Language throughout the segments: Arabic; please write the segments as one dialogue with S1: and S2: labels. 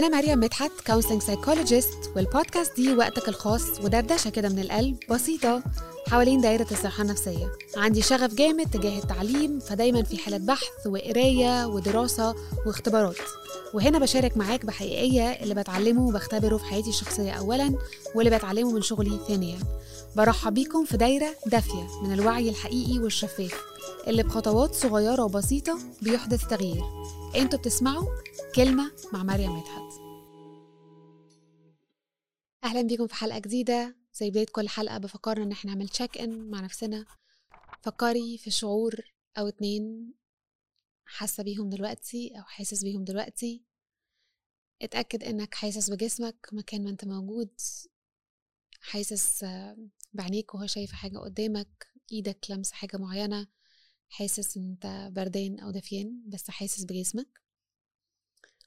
S1: أنا مريم مدحت counseling psychologist وال podcast دي وقتك الخاص ودردشة كده من القلب بسيطة حوالين دايرة الصحة النفسية. عندي شغف جامد تجاه التعليم فدايما في حالة بحث وقراية ودراسة واختبارات. وهنا بشارك معاك بحقيقية اللي بتعلمه وبختبره في حياتي الشخصية أولا واللي بتعلمه من شغلي ثانيا. برحب بيكم في دايرة دافية من الوعي الحقيقي والشفاف اللي بخطوات صغيرة وبسيطة بيحدث تغيير. أنتوا بتسمعوا كلمة مع مريم مدحت. أهلا بيكم في حلقة جديدة. زي بداية كل حلقة بفكرنا إن إحنا نعمل تشيك إن مع نفسنا. فكري في شعور أو اتنين حاسة بيهم دلوقتي أو حاسس بيهم دلوقتي. اتأكد إنك حاسس بجسمك مكان ما أنت موجود. حاسس بعينيك وهو شايفة حاجة قدامك. إيدك لمسة حاجة معينة. حاسس إن أنت بردان أو دافيان بس حاسس بجسمك.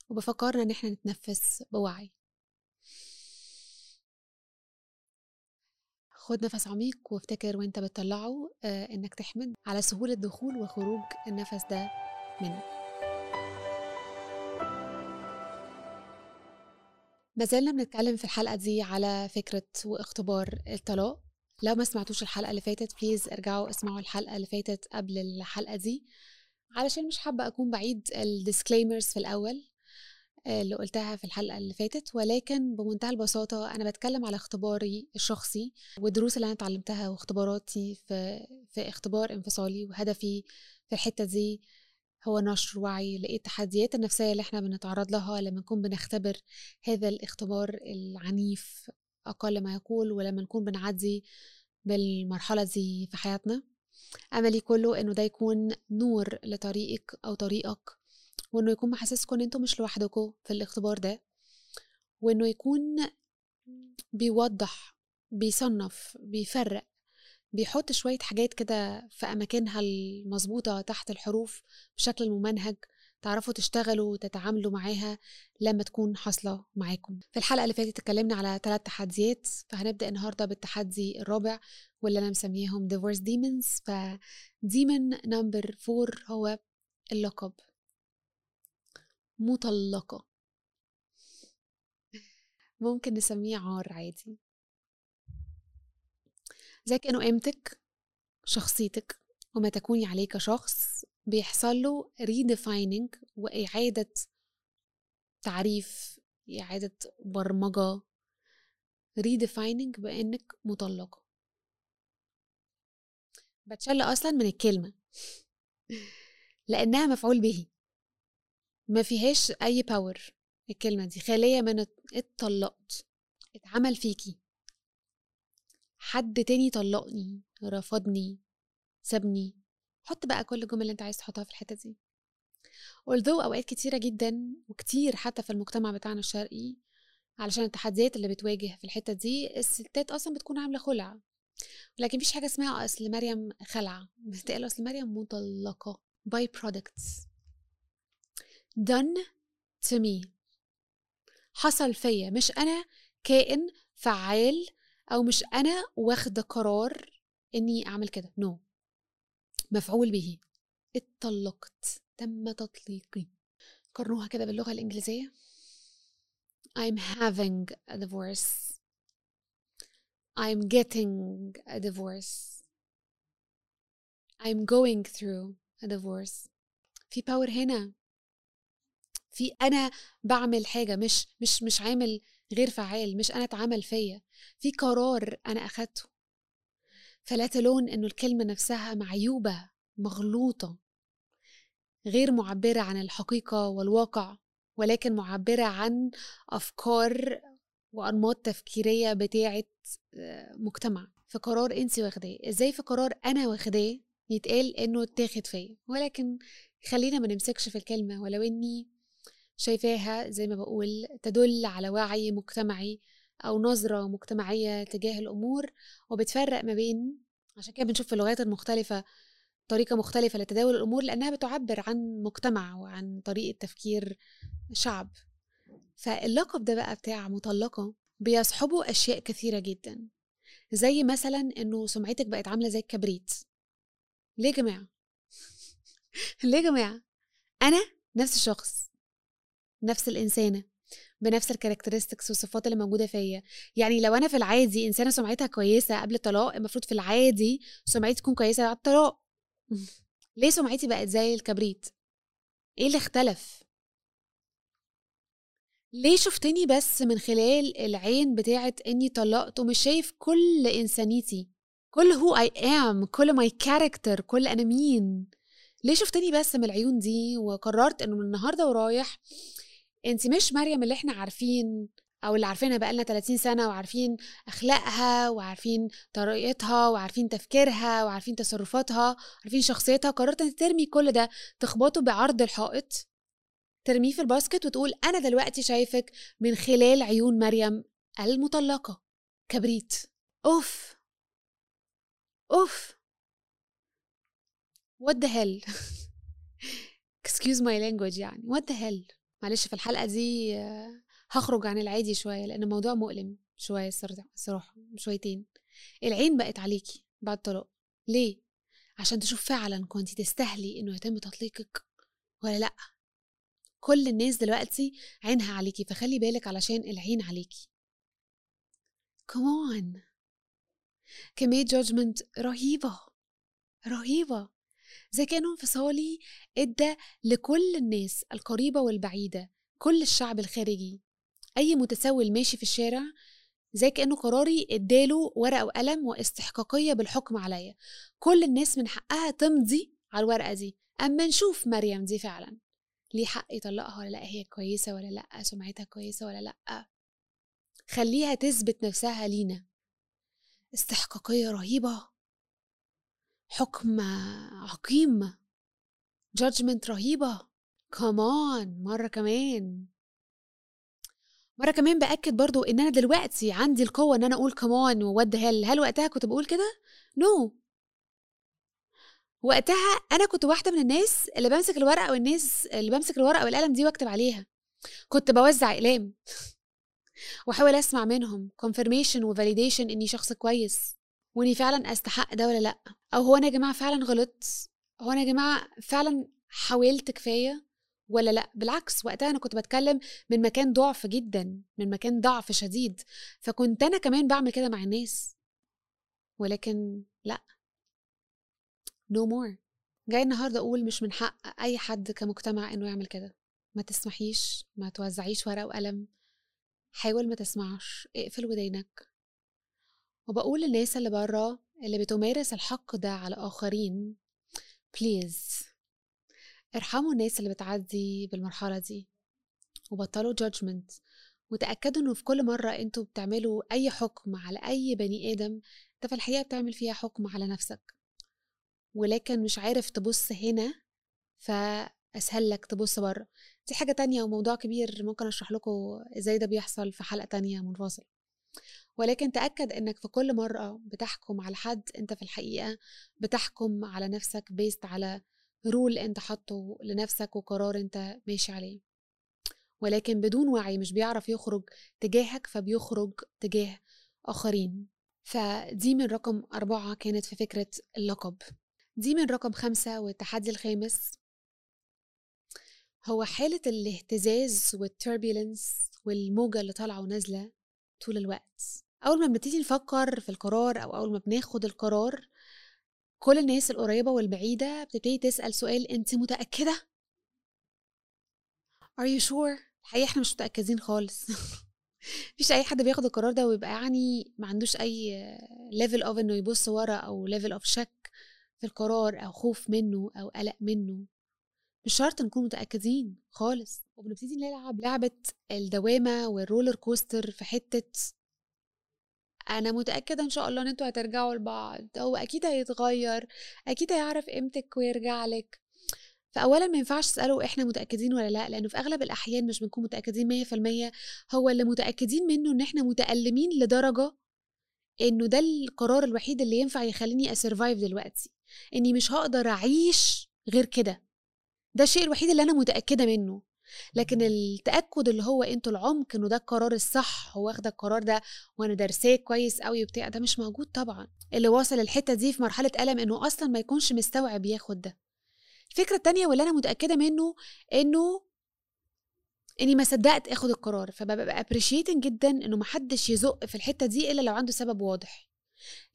S1: وبفكرنا إن إحنا نتنفس بوعي. خد نفس عميق وافتكر وإنت بتطلعه آه إنك تحمد على سهولة دخول وخروج النفس ده منك. ما زلنا بنتكلم في الحلقة دي على فكرة واختبار الطلاق. لو ما سمعتوش الحلقة اللي فاتت please ارجعوا اسمعوا الحلقة اللي فاتت قبل الحلقة دي. علشان مش حابة أكون بعيد ال disclaimers في الأول اللي قلتها في الحلقة اللي فاتت. ولكن بمنتهى البساطة أنا بتكلم على اختباري الشخصي والدروس اللي أنا اتعلمتها واختباراتي في, في اختبار انفصالي وهدفي في الحتة دي هو نشر وعي لإيه التحديات النفسية اللي إحنا بنتعرض لها لما نكون بنختبر هذا الاختبار العنيف أقل ما يقول ولما نكون بنعدي بالمرحلة دي في حياتنا. أملي كله إنه ده يكون نور لطريقك أو طريقك وإنه يكون محسسكم إن أنتوا مش لوحدكم في الاختبار ده وإنه يكون بيوضح بيصنف بيفرق بيحط شوية حاجات كده في أماكنها المظبوطة تحت الحروف بشكل ممنهج. تعرفوا تشتغلوا وتتعاملوا معاها لما تكون حاصلة معاكم. في الحلقة اللي فاتت اتكلمنا على ثلاث تحديات فهنبدأ النهاردة بالتحدي الرابع واللي أنا مسميهم Divorce Demons ف demon number four هو اللقب. مطلقة. ممكن نسميه عار عادي. زي كأنه قيمتك شخصيتك وما تكوني عليه كشخص بيحصل له redefining وإعادة تعريف إعادة برمجة redefining بأنك مطلقة. بتشل أصلا من الكلمة. لأنها مفعول به. ما فيهاش أي باور الكلمة دي. خالية من اتطلقت. اتعمل فيكي. حد تاني طلقني رفضني سابني. حط بقى كل الجمل اللي أنت عايز تحطها في الحتة دي. Although أوقات كتيرة جدا وكتير حتى في المجتمع بتاعنا الشرقي علشان التحديات اللي بتواجه في الحتة دي الستات أصلا بتكون عاملة خلع. ولكن مفيش حاجة اسمها أصل مريم خلع. بتقال أصل مريم مطلقة. By products. Done to me. حصل فيا. مش أنا كائن فعال أو مش أنا واخدة قرار إني أعمل كده. نو no. مفعول به. اتطلقت. تم تطليقي. قرنوها كده باللغة الإنجليزية. I'm having a divorce. I'm getting a divorce. I'm going through a divorce. في باور هنا. في أنا بعمل حاجة مش مش مش عامل غير فعال مش أنا اتعمل فيا. في قرار أنا أخدته. فلا تلون إنه الكلمة نفسها معيوبة مغلوطة غير معبرة عن الحقيقة والواقع ولكن معبرة عن أفكار وأنماط تفكيرية بتاعة مجتمع. في قرار انت واخداه. إزاي في قرار أنا واخداه يتقال إنه اتاخد فيا؟ ولكن خلينا ما نمسكش في الكلمة ولو إني شايفاها زي ما بقول تدل على وعي مجتمعي أو نظرة مجتمعية تجاه الأمور وبتفرق ما بين عشان كده بنشوف في اللغات المختلفة طريقة مختلفة لتداول الأمور لأنها بتعبر عن مجتمع وعن طريقة تفكير شعب فاللقب ده بقى بتاع مطلقة بيصحبه أشياء كثيرة جدا زي مثلا إنه سمعتك بقت عاملة زي الكبريت ليه يا جماعة؟ ليه يا جماعة؟ أنا نفس الشخص نفس الإنسانة بنفس الكاركترستكس والصفات اللي موجودة فيا. يعني لو أنا في العادي إنسانة سمعتها كويسة قبل الطلاق المفروض في العادي سمعتي تكون كويسة بعد الطلاق. ليه سمعتي بقت زي الكبريت؟ إيه اللي اختلف؟ ليه شفتني بس من خلال العين بتاعت إني طلقت ومش شايف كل إنسانيتي؟ كل who I am كل my character كل أنا مين؟ ليه شفتني بس من العيون دي وقررت إنه من النهارده ورايح انت مش مريم اللي إحنا عارفين أو اللي عارفينها بقالنا 30 سنة وعارفين أخلاقها وعارفين طريقتها وعارفين تفكيرها وعارفين تصرفاتها وعارفين شخصيتها قررت انت ترمي كل ده تخبطه بعرض الحائط ترميه في الباسكت وتقول أنا دلوقتي شايفك من خلال عيون مريم المطلقة. كبريت. أوف! أوف! What the hell? Excuse my language يعني. What the hell? معلش في الحلقة دي هخرج عن العادي شوية لأن الموضوع مؤلم شوية الصراحة شويتين. العين بقت عليكي بعد الطلاق. ليه؟ عشان تشوف فعلا كنتي تستاهلي إنه يتم تطليقك ولا لأ. كل الناس دلوقتي عينها عليكي فخلي بالك علشان العين عليكي. كمان كمية جادجمنت رهيبة رهيبة. زي كأنه انفصالي ادى لكل الناس القريبة والبعيدة كل الشعب الخارجي. أي متسول ماشي في الشارع زي كأنه قراري إداله ورقة وقلم واستحقاقية بالحكم عليا. كل الناس من حقها تمضي على الورقة دي أما نشوف مريم دي فعلا. ليه حق يطلقها ولا لأ؟ هي كويسة ولا لأ؟ سمعتها كويسة ولا لأ؟ خليها تثبت نفسها لينا. استحقاقية رهيبة. حكم عقيم جادجمنت رهيبة. كمان مرة كمان. مرة كمان بأكد برضو إن أنا دلوقتي عندي القوة إن أنا أقول كمان would هل هل وقتها كنت بقول كده؟ no no. وقتها أنا كنت واحدة من الناس اللي بمسك الورقة والناس اللي بمسك الورقة والقلم دي وأكتب عليها. كنت بوزع أقلام. وأحاول أسمع منهم confirmation و validation إني شخص كويس. واني فعلا أستحق ده ولا لأ؟ أو هو أنا يا جماعة فعلا غلطت؟ هو أنا يا جماعة فعلا حاولت كفاية ولا لأ؟ بالعكس وقتها أنا كنت بتكلم من مكان ضعف جدا من مكان ضعف شديد. فكنت أنا كمان بعمل كده مع الناس. ولكن لأ. No more. جاي النهارده أقول مش من حق أي حد كمجتمع إنه يعمل كده. ما تسمحيش ما توزعيش ورقة وقلم. حاول ما تسمعش. اقفل ودينك وبقول للناس اللي برا اللي بتمارس الحق ده على آخرين please ارحموا الناس اللي بتعدي بالمرحلة دي وبطلوا judgment وتأكدوا إنه في كل مرة أنتوا بتعملوا أي حكم على أي بني آدم انت في الحقيقة بتعمل فيها حكم على نفسك. ولكن مش عارف تبص هنا فأسهل لك تبص بره. دي حاجة تانية وموضوع كبير ممكن أشرح لكم إزاي ده بيحصل في حلقة تانية منفصل ولكن تأكد إنك في كل مرة بتحكم على حد أنت في الحقيقة بتحكم على نفسك based على rule أنت حاطه لنفسك وقرار أنت ماشي عليه. ولكن بدون وعي مش بيعرف يخرج تجاهك فبيخرج تجاه آخرين. فدي من رقم أربعة كانت في فكرة اللقب. دي من رقم خمسة والتحدي الخامس هو حالة الاهتزاز وال turbulence والموجة اللي طالعة ونازلة طول الوقت أول ما بنبتدي نفكر في القرار أو أول ما بناخد القرار كل الناس القريبة والبعيدة بتبتدي تسأل سؤال أنت متأكدة؟ Are you sure؟ الحقيقة إحنا مش متأكدين خالص مفيش أي حد بياخد القرار ده ويبقى يعني ما عندوش أي level of إنه يبص ورا أو level of شك في القرار أو خوف منه أو قلق منه مش شرط نكون متأكدين خالص. وبنبتدي نلعب لعبة الدوامة وال roller coaster في حتة أنا متأكدة إن شاء الله إن أنتوا هترجعوا لبعض. هو أكيد هيتغير. أكيد هيعرف قيمتك ويرجع لك. فأولا ما ينفعش تسألوا إحنا متأكدين ولا لأ لأنه في أغلب الأحيان مش بنكون في المية. هو اللي متأكدين منه إن إحنا متألمين لدرجة إنه ده القرار الوحيد اللي ينفع يخليني أسرفايف دلوقتي. إني مش هقدر أعيش غير كده. ده الشيء الوحيد اللي أنا متأكدة منه. لكن التأكد اللي هو أنتوا العمق إنه ده القرار الصح هو واخده القرار ده وأنا دارساه كويس قوي وبتاع ده مش موجود طبعا. اللي واصل الحتة دي في مرحلة ألم إنه أصلا ما يكونش مستوعب ياخد ده. الفكرة التانية واللي أنا متأكدة منه إنه إني ما صدقت آخد القرار فببقى appreciating جدا إنه ما حدش يزق في الحتة دي إلا لو عنده سبب واضح.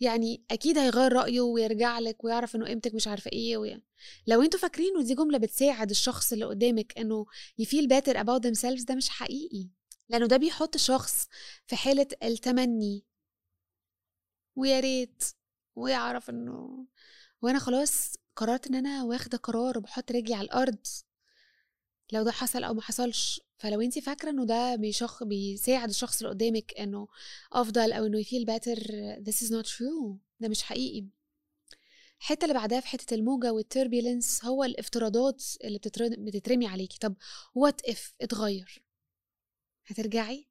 S1: يعني أكيد هيغير رأيه ويرجع لك ويعرف إنه قيمتك مش عارفة إيه ويعني. لو أنتوا فاكرين ودي جملة بتساعد الشخص اللي قدامك إنه ي feel better about themselves ده مش حقيقي لأنه ده بيحط شخص في حالة التمني. ويا ريت ويعرف إنه وأنا خلاص قررت إن أنا واخدة قرار وبحط رجلي على الأرض. لو ده حصل أو ما حصلش فلو انت فاكرة إنه ده بيشخ بيساعد الشخص اللي قدامك إنه أفضل أو إنه يفيل باتر this is not true ده مش حقيقي. الحتة اللي بعدها في حتة الموجة والتربيلنس هو الافتراضات اللي بتترمي عليكي. طب what if اتغير؟ هترجعي؟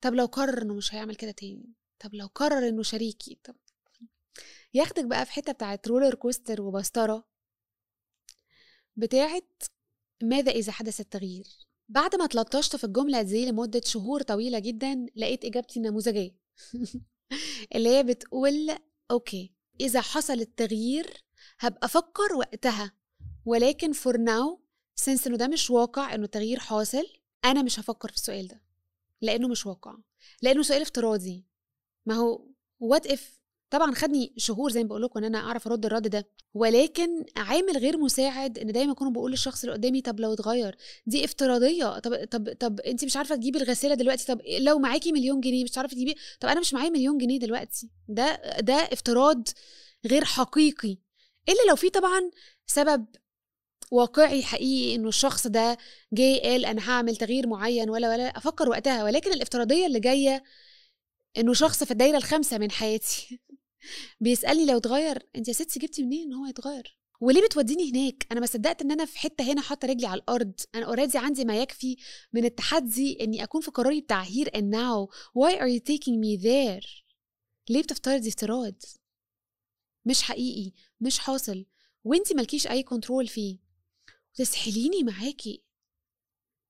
S1: طب لو قرر إنه مش هيعمل كده تاني؟ طب لو قرر إنه شريكي؟ طب ياخدك بقى في حتة بتاعت roller coaster وبسطرة بتاعت ماذا إذا حدث التغيير؟ بعد ما تلطشت في الجملة دي لمدة شهور طويلة جدا لقيت إجابتي النموذجيه اللي هي بتقول okay إذا حصل التغيير هبقى أفكر وقتها ولكن for now since إنه ده مش واقع إنه التغيير حاصل أنا مش هفكر في السؤال ده لأنه مش واقع لأنه سؤال افتراضي. ما هو what if طبعا خدني شهور زي ما بقول لكم إن أنا أعرف أرد الرد ده ولكن عامل غير مساعد إن دايما أكون بقول للشخص اللي قدامي طب لو اتغير دي افتراضية. طب طب طب انت مش عارفة تجيبي الغسالة دلوقتي طب لو معاكي مليون جنيه مش عارفة تجيبي طب أنا مش معايا مليون جنيه دلوقتي. ده ده افتراض غير حقيقي. إلا لو في طبعا سبب واقعي حقيقي إنه الشخص ده جاي قال أنا هعمل تغيير معين ولا ولا أفكر وقتها. ولكن الافتراضية اللي جاية إنه شخص في الدايرة الخامسة من حياتي. بيسألني لو اتغير انت يا ستي جبتي منين إن هو يتغير؟ وليه بتوديني هناك؟ أنا ما صدقت إن أنا في حتة هنا حاطة رجلي على الأرض. أنا already عندي ما يكفي من التحدي إني أكون في قراري بتاع here and now why are you taking me there? ليه بتفترضي افتراض؟ مش حقيقي مش حاصل. وانت مالكيش أي control فيه. وتسحليني معاكي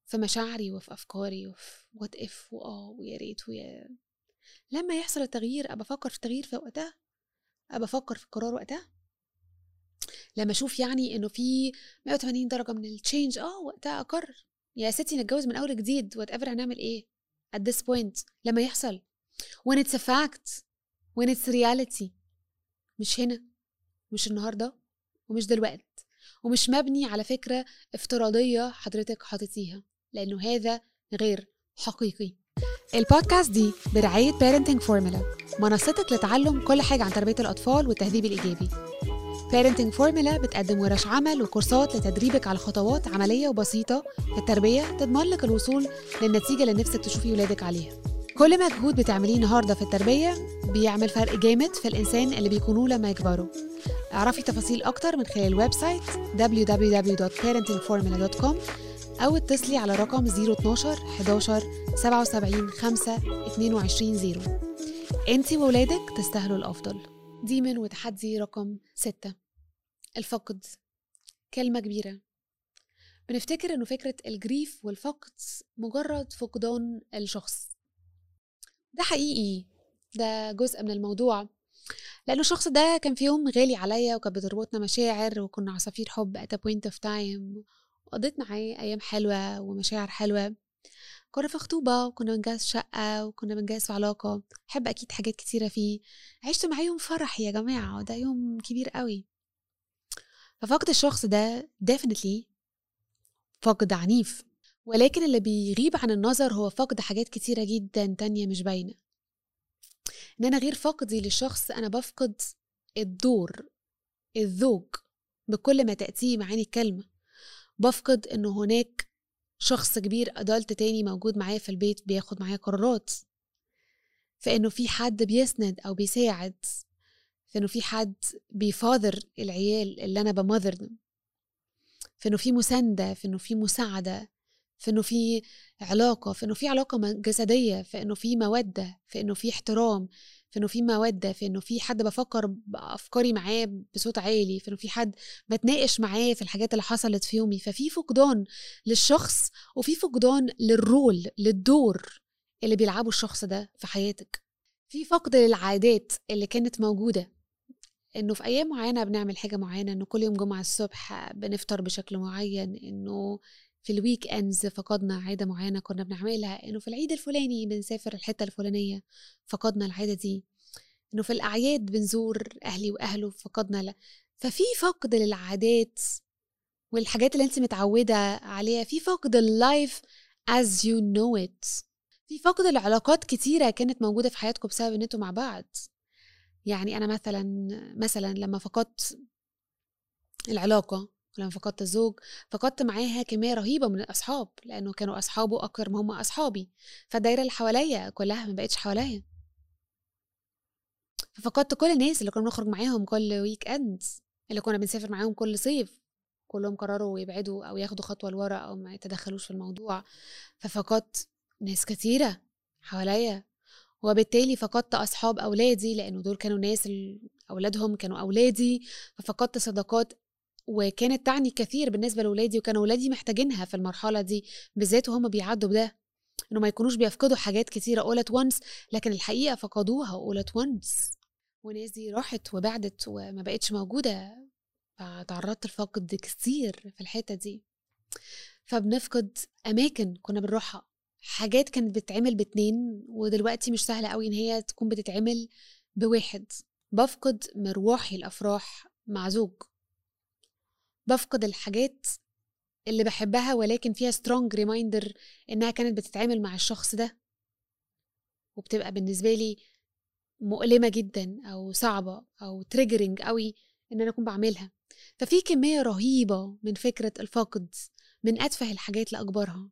S1: في مشاعري وفي أفكاري وفي what if وآه ويا ريت ويا لما يحصل التغيير أبقى أفكر في التغيير في وقتها. ابقى أفكر في القرار وقتها. لما أشوف يعني إنه في 180 درجة من ال change آه وقتها أقرر. يا ستي نتجوز من أول جديد whatever هنعمل إيه؟ At this point لما يحصل. When it's a fact when it's reality. مش هنا مش النهارده ومش دلوقتي ومش مبني على فكرة افتراضية حضرتك حاططيها لأنه هذا غير حقيقي. البودكاست دي برعاية Parenting Formula منصتك لتعلم كل حاجة عن تربية الأطفال والتهذيب الإيجابي. Parenting Formula بتقدم ورش عمل وكورسات لتدريبك على خطوات عملية وبسيطة في التربية تضمن لك الوصول للنتيجة اللي نفسك تشوفي ولادك عليها. كل مجهود بتعمليه النهاردة في التربية بيعمل فرق جامد في الإنسان اللي بيكونوه لما يكبروا. اعرفي تفاصيل أكتر من خلال ال website www.parentingformula.com أو اتصلي على رقم 012 11 77 5 22 0 انت وولادك تستاهلوا الأفضل. دي من وتحدي رقم 6 الفقد. كلمة كبيرة. بنفتكر إنه فكرة الجريف والفقد مجرد فقدان الشخص. ده حقيقي. ده جزء من الموضوع. لأنه الشخص ده كان في يوم غالي عليا وكانت بتربطنا مشاعر وكنا عصافير حب at a point of time. وقضيت معاه أيام حلوة ومشاعر حلوة. كنا في خطوبة وكنا بنجهز شقة وكنا بنجهز في علاقة. بحب أكيد حاجات كتيرة فيه. عشت معاه يوم فرح يا جماعة وده يوم كبير قوي. ففقد الشخص ده definitely فقد عنيف. ولكن اللي بيغيب عن النظر هو فقد حاجات كتيرة جدا تانية مش باينة. إن أنا غير فقدي للشخص أنا بفقد الدور الذوق بكل ما تأتيه معاني الكلمة. بفقد إنه هناك شخص كبير أدلت تاني موجود معايا في البيت بياخد معايا قرارات. فإنه في حد بيسند أو بيساعد فإنه في حد بيفاضر العيال اللي أنا بمذر فإنه في مساندة فإنه في مساعدة في انه في علاقة في انه في علاقة جسدية في انه في مودة في انه في احترام. في إنه في مودة في إنه في حد بفكر بأفكاري معاه بصوت عالي في إنه في حد بتناقش معاه في الحاجات اللي حصلت في يومي. ففي فقدان للشخص وفي فقدان لل role للدور اللي بيلعبه الشخص ده في حياتك. في فقد للعادات اللي كانت موجودة. إنه في أيام معينة بنعمل حاجة معينة إنه كل يوم جمعة الصبح بنفطر بشكل معين إنه في ال weekends فقدنا عادة معينة كنا بنعملها إنه في العيد الفلاني بنسافر الحتة الفلانية فقدنا العادة دي. إنه في الأعياد بنزور أهلي وأهله فقدنا لا ففي فقد للعادات والحاجات اللي أنت متعودة عليها في فقد ال life as you know it. في فقد العلاقات كتيرة كانت موجودة في حياتكم بسبب إن أنتوا مع بعض. يعني أنا مثلا مثلا لما فقدت العلاقة لما فقدت الزوج فقدت معاها كمية رهيبة من الأصحاب لأنه كانوا أصحابه أكتر ما هم أصحابي. فالدايرة اللي حواليا كلها ما بقتش حواليا. ففقدت كل الناس اللي كنا بنخرج معاهم كل weekend اللي كنا بنسافر معاهم كل صيف. كلهم قرروا يبعدوا أو ياخدوا خطوة لورا أو ما يتدخلوش في الموضوع. ففقدت ناس كتيرة حواليا. وبالتالي فقدت أصحاب أولادي لأنه دول كانوا ناس أولادهم كانوا أولادي. ففقدت صداقات وكانت تعني كثير بالنسبة لاولادي وكانوا اولادي محتاجينها في المرحلة دي بالذات وهم بيعدوا بده. إنه ما يكونوش بيفقدوا حاجات كتيرة all at once لكن الحقيقة فقدوها all at once. وناس دي راحت وبعدت وما بقتش موجودة. فتعرضت لفقد كتير في الحتة دي. فبنفقد أماكن كنا بنروحها. حاجات كانت بتتعمل باتنين ودلوقتي مش سهلة قوي إن هي تكون بتتعمل بواحد. بفقد مروحي الأفراح مع زوج. بفقد الحاجات اللي بحبها ولكن فيها strong reminder إنها كانت بتتعمل مع الشخص ده. وبتبقى بالنسبة لي مؤلمة جدا أو صعبة أو triggering قوي إن أنا أكون بعملها. ففي كمية رهيبة من فكرة الفقد من أتفه الحاجات لأكبرها.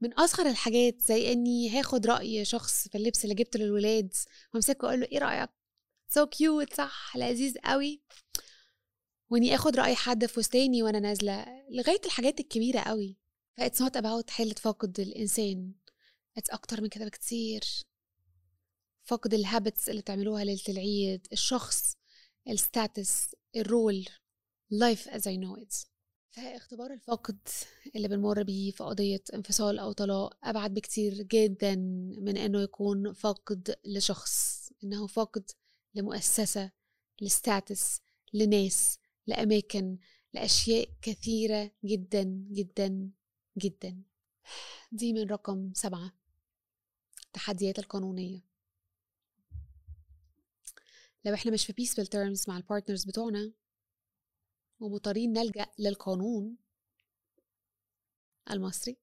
S1: من أصغر الحاجات زي إني هاخد رأي شخص في اللبس اللي جبته للولاد وأمسكه وأقول له إيه رأيك؟ so so cute صح لذيذ قوي. وإني آخد رأي حد في فستاني وأنا نازلة لغاية الحاجات الكبيرة قوي. ف it's not about حاله فقد الإنسان. it's أكتر من كده بكتير. فقد ال habits اللي بتعملوها ليلة العيد الشخص ال status ال whole life as I know it. فاختبار الفقد اللي بنمر بيه في قضية انفصال أو طلاق أبعد بكتير جدا من إنه يكون فقد لشخص. إنه فقد لمؤسسة ل status لناس. لأماكن لأشياء كثيرة جدا جدا جدا. دي من رقم سبعة التحديات القانونية. لو إحنا مش في peaceful terms مع ال partners بتوعنا ومضطرين نلجأ للقانون المصري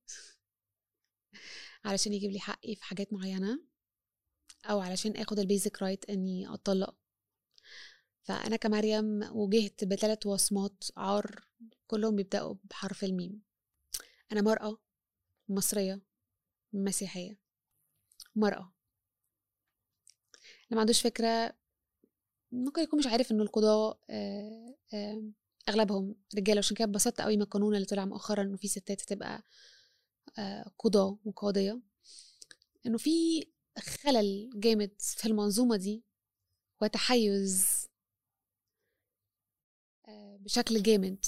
S1: علشان يجيب لي حقي في حاجات معينة أو علشان آخد ال basic right إني أطلق فأنا كمريم واجهت بثلاث وصمات عار كلهم بيبدأوا بحرف الميم. أنا مرأة مصرية مسيحية. مرأة. اللي عندوش فكرة ممكن يكون مش عارف إن القضاء آه، آه، أغلبهم رجالة. عشان كده اتبسطت قوي من القانون اللي طلع مؤخرا إنه في ستات تبقى آه، قضاة وقاضية. إنه في خلل جامد في المنظومة دي وتحيز بشكل جامد.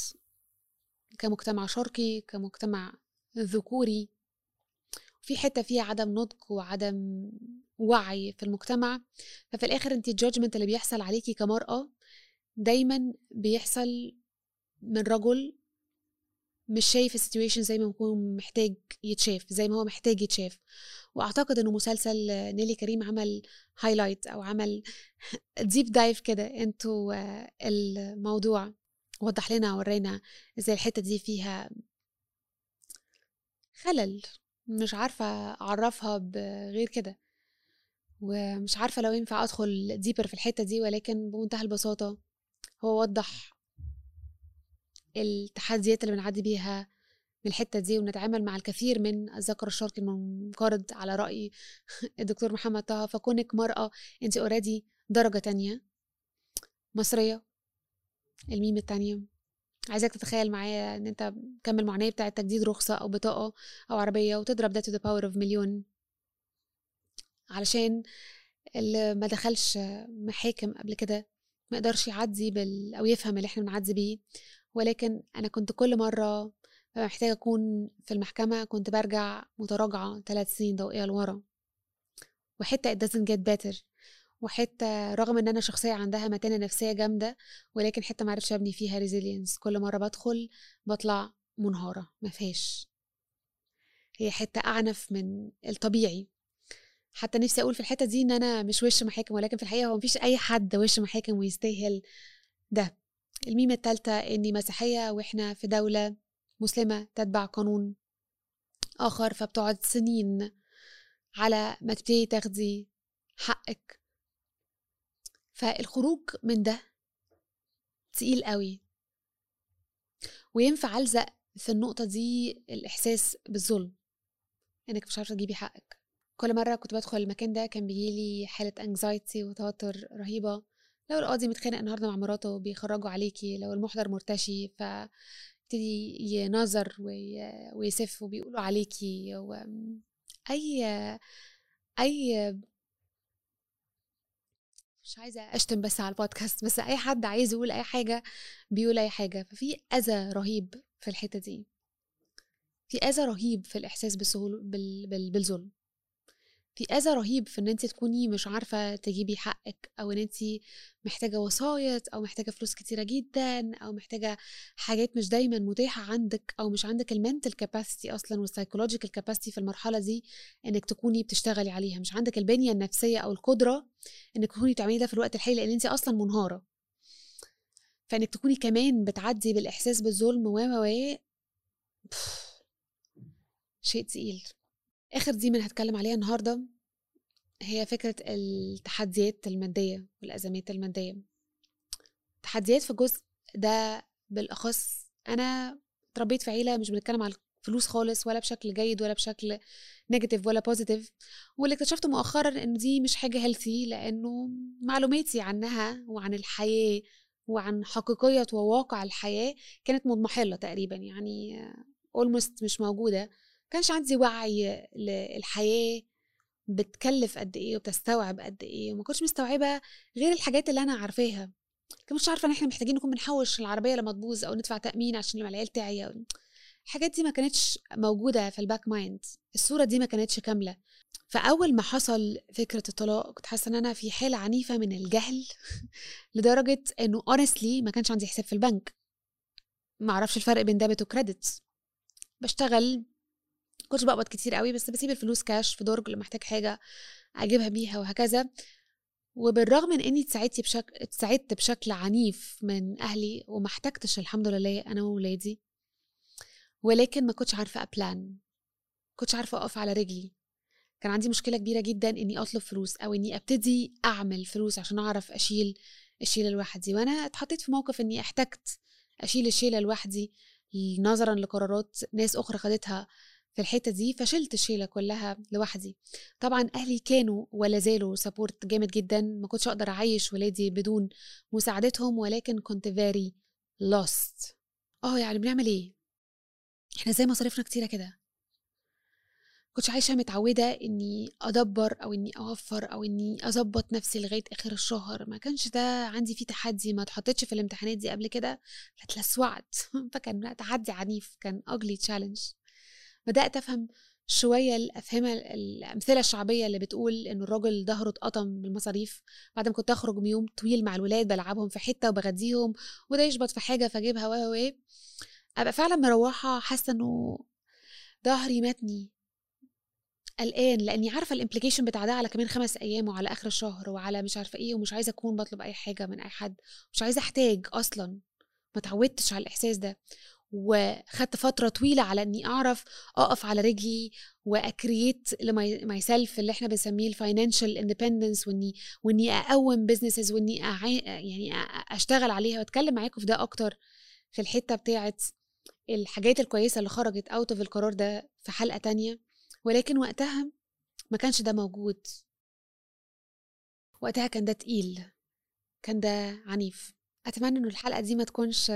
S1: كمجتمع شرقي كمجتمع ذكوري. في حتة فيها عدم نضج وعدم وعي في المجتمع. ففي الآخر انت ال judgment اللي بيحصل عليكي كمرأة دايما بيحصل من رجل مش شايف ال situation زي ما يكون محتاج يتشاف زي ما هو محتاج يتشاف. وأعتقد إنه مسلسل نيلي كريم عمل highlight أو عمل deep dive كده into الموضوع. وضح لنا ورينا إزاي الحتة دي فيها خلل مش عارفة أعرفها بغير كده. ومش عارفة لو ينفع أدخل deeper في الحتة دي ولكن بمنتهى البساطة هو وضح التحديات اللي بنعدي بيها من الحتة دي ونتعامل مع الكثير من الذكر الشرقي المنقرض على رأي الدكتور محمد طه. فكونك مرأة انت اوريدي درجة تانية مصرية الميم التانية. عايزاك تتخيل معايا إن أنت كمل معاناة بتاعة تجديد رخصة أو بطاقة أو عربية وتضرب ده to the power of مليون علشان اللي ما دخلش محاكم قبل كده ما يقدرش يعدي بال أو يفهم اللي إحنا بنعدي بيه. ولكن أنا كنت كل مرة محتاجة أكون في المحكمة كنت برجع متراجعة ثلاث سنين ضوئية لورا. وحتى it doesn't get better. وحتة رغم إن أنا شخصية عندها متانة نفسية جامدة ولكن حتة ما عرفتش أبني فيها ريزيلينس كل مرة بدخل بطلع منهارة ما فيهاش. هي حتة أعنف من الطبيعي. حتى نفسي أقول في الحتة دي إن أنا مش وش محاكم ولكن في الحقيقة هو مفيش أي حد وش محاكم ويستاهل ده. الميمة التالتة إني مسيحية وإحنا في دولة مسلمة تتبع قانون آخر فبتقعد سنين على ما تبتدي تاخدي حقك. فالخروج من ده تقيل قوي. وينفع ألزق في النقطة دي الإحساس بالظلم. إنك مش عارفة تجيبي حقك. كل مرة كنت بدخل المكان ده كان بيجيلي حالة انكزايتي وتوتر رهيبة. لو القاضي متخانق النهاردة مع مراته بيخرجوا عليكي. لو المحضر مرتشي ف يبتدي ينظر ويسف وبيقولوا عليكي. و... اي أي مش عايزة أشتم بس على البودكاست بس أي حد عايز يقول أي حاجة بيقول أي حاجة. ففي أذى رهيب في الحتة دي. في أذى رهيب في الإحساس بال... بال... بالظلم. في أذى رهيب في إن انت تكوني مش عارفة تجيبي حقك أو إن انت محتاجة وسايط أو محتاجة فلوس كتيرة جدا أو محتاجة حاجات مش دايما متاحة عندك أو مش عندك ال mental capacity أصلا وال psychological capacity في المرحلة دي إنك تكوني بتشتغلي عليها. مش عندك البنية النفسية أو القدرة إنك تكوني تعملي ده في الوقت الحالي لأن انت أصلا منهارة. فإنك تكوني كمان بتعدي بالإحساس بالظلم و و شيء تقيل. آخر دي من هتكلم عليها النهارده هي فكرة التحديات المادية والأزمات المادية. تحديات في الجزء ده بالأخص أنا اتربيت في عيلة مش بنتكلم على الفلوس خالص ولا بشكل جيد ولا بشكل negative ولا positive واللي اكتشفته مؤخرا إن دي مش حاجة healthy لأنه معلوماتي عنها وعن الحياة وعن حقيقية وواقع الحياة كانت مضمحلة تقريبا يعني almost مش موجودة. كانش عندي وعي للحياة بتكلف قد إيه وبتستوعب قد إيه وما كنتش مستوعبة غير الحاجات اللي أنا عارفاها. كنتش عارفة إن إحنا محتاجين نكون بنحوش العربية لما تبوظ أو ندفع تأمين عشان لما العيال تعيا. الحاجات دي ما كانتش موجودة في ال back mind الصورة دي ما كانتش كاملة. فأول ما حصل فكرة الطلاق كنت حاسة إن أنا في حالة عنيفة من الجهل لدرجة إنه honestly ما كانش عندي حساب في البنك. ما أعرفش الفرق بين ديبت وكريدت بشتغل كنتش بقبض كتير قوي بس بسيب الفلوس كاش في درج لما محتاج حاجة أجيبها بيها وهكذا. وبالرغم من إني اتساعدت بشكل اتساعدت بشكل عنيف من أهلي وما احتجتش الحمد لله أنا وولادي ولكن ما كنتش عارفة أ plan. كنتش عارفة أقف على رجلي. كان عندي مشكلة كبيرة جدا إني أطلب فلوس أو إني أبتدي أعمل فلوس عشان أعرف اشيل الشيله لوحدي. وأنا اتحطيت في موقف إني احتجت أشيل الشيلة لوحدي نظرا لقرارات ناس أخرى خدتها في الحتة دي فشلت الشيلة كلها لوحدي. طبعا أهلي كانوا ولا زالوا support جامد جدا. ما كنتش أقدر أعيش ولادي بدون مساعدتهم ولكن كنت very lost. آه يعني بنعمل إيه؟ إحنا زي مصاريفنا كتيرة كده. كنتش عايشة متعودة إني أدبر أو إني أوفر أو إني أظبط نفسي لغاية آخر الشهر. ما كانش ده عندي فيه تحدي. ما اتحطيتش في الامتحانات دي قبل كده. فاتلسوعت فكان تحدي عنيف كان ugly تشالنج بدأت أفهم شوية الافهام الأمثلة الشعبية اللي بتقول إن الراجل ظهره اتقطم بالمصاريف بعد ما كنت أخرج يوم طويل مع الولاد بلعبهم في حتة وبغديهم وده يشبط في حاجة فأجيبها و أبقى فعلا مروحة حاسة إنه ظهري ماتني قلقان لأني عارفة ال implication بتاع ده على كمان خمس أيام وعلى آخر الشهر وعلى مش عارفة إيه ومش عايزة أكون بطلب أي حاجة من أي حد مش عايزة أحتاج أصلا ما تعودتش على الإحساس ده. وخدت فترة طويلة على إني أعرف أقف على رجلي وا create ل myself اللي إحنا بنسميه ال financial independence واني وإني أقوم businesses أعي... يعني أشتغل عليها وأتكلم معاكم في ده أكتر في الحتة بتاعت الحاجات الكويسة اللي خرجت out of القرار ده في حلقة تانية. ولكن وقتها ما كانش ده موجود. وقتها كان ده تقيل. كان ده عنيف. أتمنى إنه الحلقة دي ما تكونش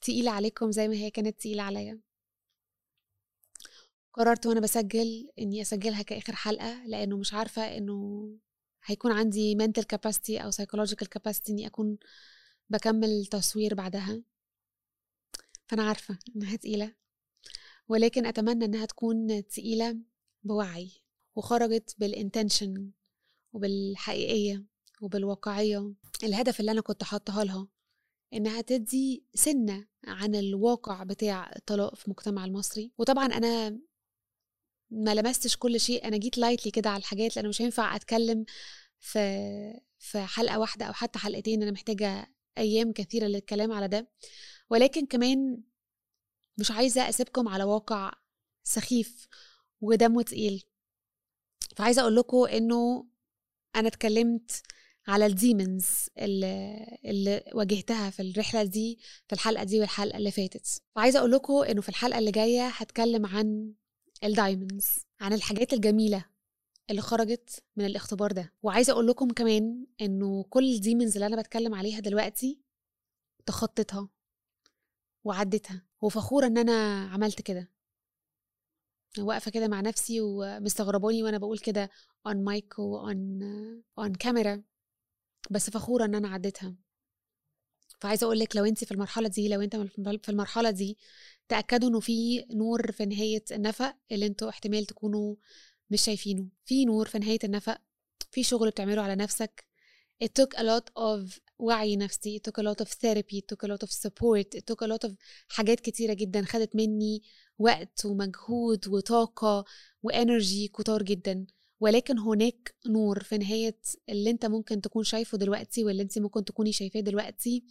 S1: تقيلة عليكم زي ما هي كانت تقيلة عليا. قررت وأنا بسجل إني أسجلها كآخر حلقة لأنه مش عارفة إنه هيكون عندي mental capacity أو psychological capacity إني أكون بكمل تصوير بعدها. فأنا عارفة إنها تقيلة. ولكن أتمنى إنها تكون تقيلة بوعي وخرجت بالانتنشن وبالحقيقية وبالواقعية. الهدف اللي أنا كنت حاطها لها إنها تدي سنة عن الواقع بتاع الطلاق في المجتمع المصري. وطبعا أنا ما لمستش كل شيء. أنا جيت lightly كده على الحاجات لأنه مش هينفع أتكلم في في حلقة واحدة أو حتى حلقتين. أنا محتاجة أيام كثيرة للكلام على ده. ولكن كمان مش عايزة أسيبكم على واقع سخيف ودمه تقيل. فعايزة أقول لكم إنه أنا اتكلمت على demons اللي, اللي واجهتها في الرحلة دي في الحلقة دي والحلقة اللي فاتت. فعايزة أقول لكم إنه في الحلقة اللي جاية هتكلم عن ال diamonds عن الحاجات الجميلة اللي خرجت من الاختبار ده. وعايزة أقول لكم كمان إنه كل ال demons اللي أنا بتكلم عليها دلوقتي تخطيتها وعديتها وفخورة إن أنا عملت كده. واقفة كده مع نفسي ومستغرباني وأنا بقول كده on mic و on, on camera. بس فخورة إن أنا عديتها. فعايزة أقول لك لو أنت في المرحلة دي لو أنت في المرحلة دي تأكدوا إنه في نور في نهاية النفق اللي أنتوا احتمال تكونوا مش شايفينه. في نور في نهاية النفق في شغل بتعمله على نفسك. It took a lot of وعي نفسي it took a lot of therapy it took a lot of support it took a lot of حاجات كتيرة جدا خدت مني وقت ومجهود وطاقة وانرجي كتار جدا. ولكن هناك نور في نهاية اللي انت ممكن تكون شايفه دلوقتي واللي انت ممكن تكوني شايفاه دلوقتي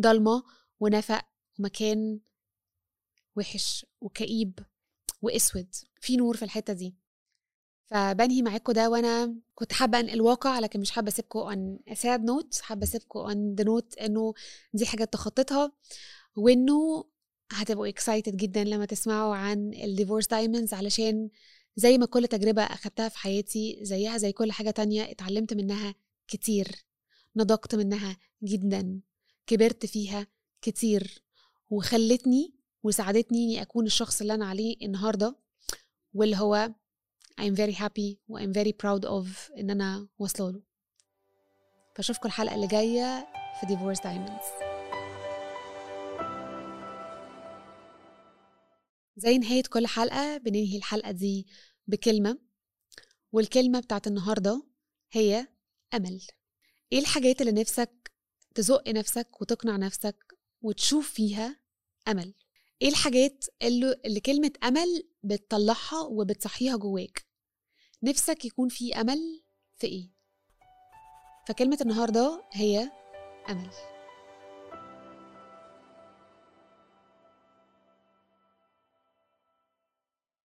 S1: ضلمة ونفق ومكان وحش وكئيب وأسود. في نور في الحتة دي. فبنهي معاكم ده وأنا كنت حابة انقل الواقع لكن مش حابة اسيبكم on sad note حابة اسيبكم on the note إنه دي حاجات تخطيتها وإنه هتبقوا excited جدا لما تسمعوا عن ال divorce diamonds علشان زي ما كل تجربة أخدتها في حياتي زيها زي كل حاجة تانية اتعلمت منها كتير نضجت منها جدا كبرت فيها كتير وخلتني وساعدتني إني أكون الشخص اللي أنا عليه النهارده واللي هو I'm very happy و I'm very proud of إن أنا واصلة له. فأشوفكم الحلقة اللي جاية في Divorce Diamonds. زي نهاية كل حلقة بننهي الحلقة دي بكلمة والكلمة بتاعت النهاردة هي أمل. إيه الحاجات اللي نفسك تزق نفسك وتقنع نفسك وتشوف فيها أمل؟ إيه الحاجات اللي, اللي كلمة أمل بتطلعها وبتصحيها جواك؟ نفسك يكون في أمل في إيه؟ فكلمة النهاردة هي أمل.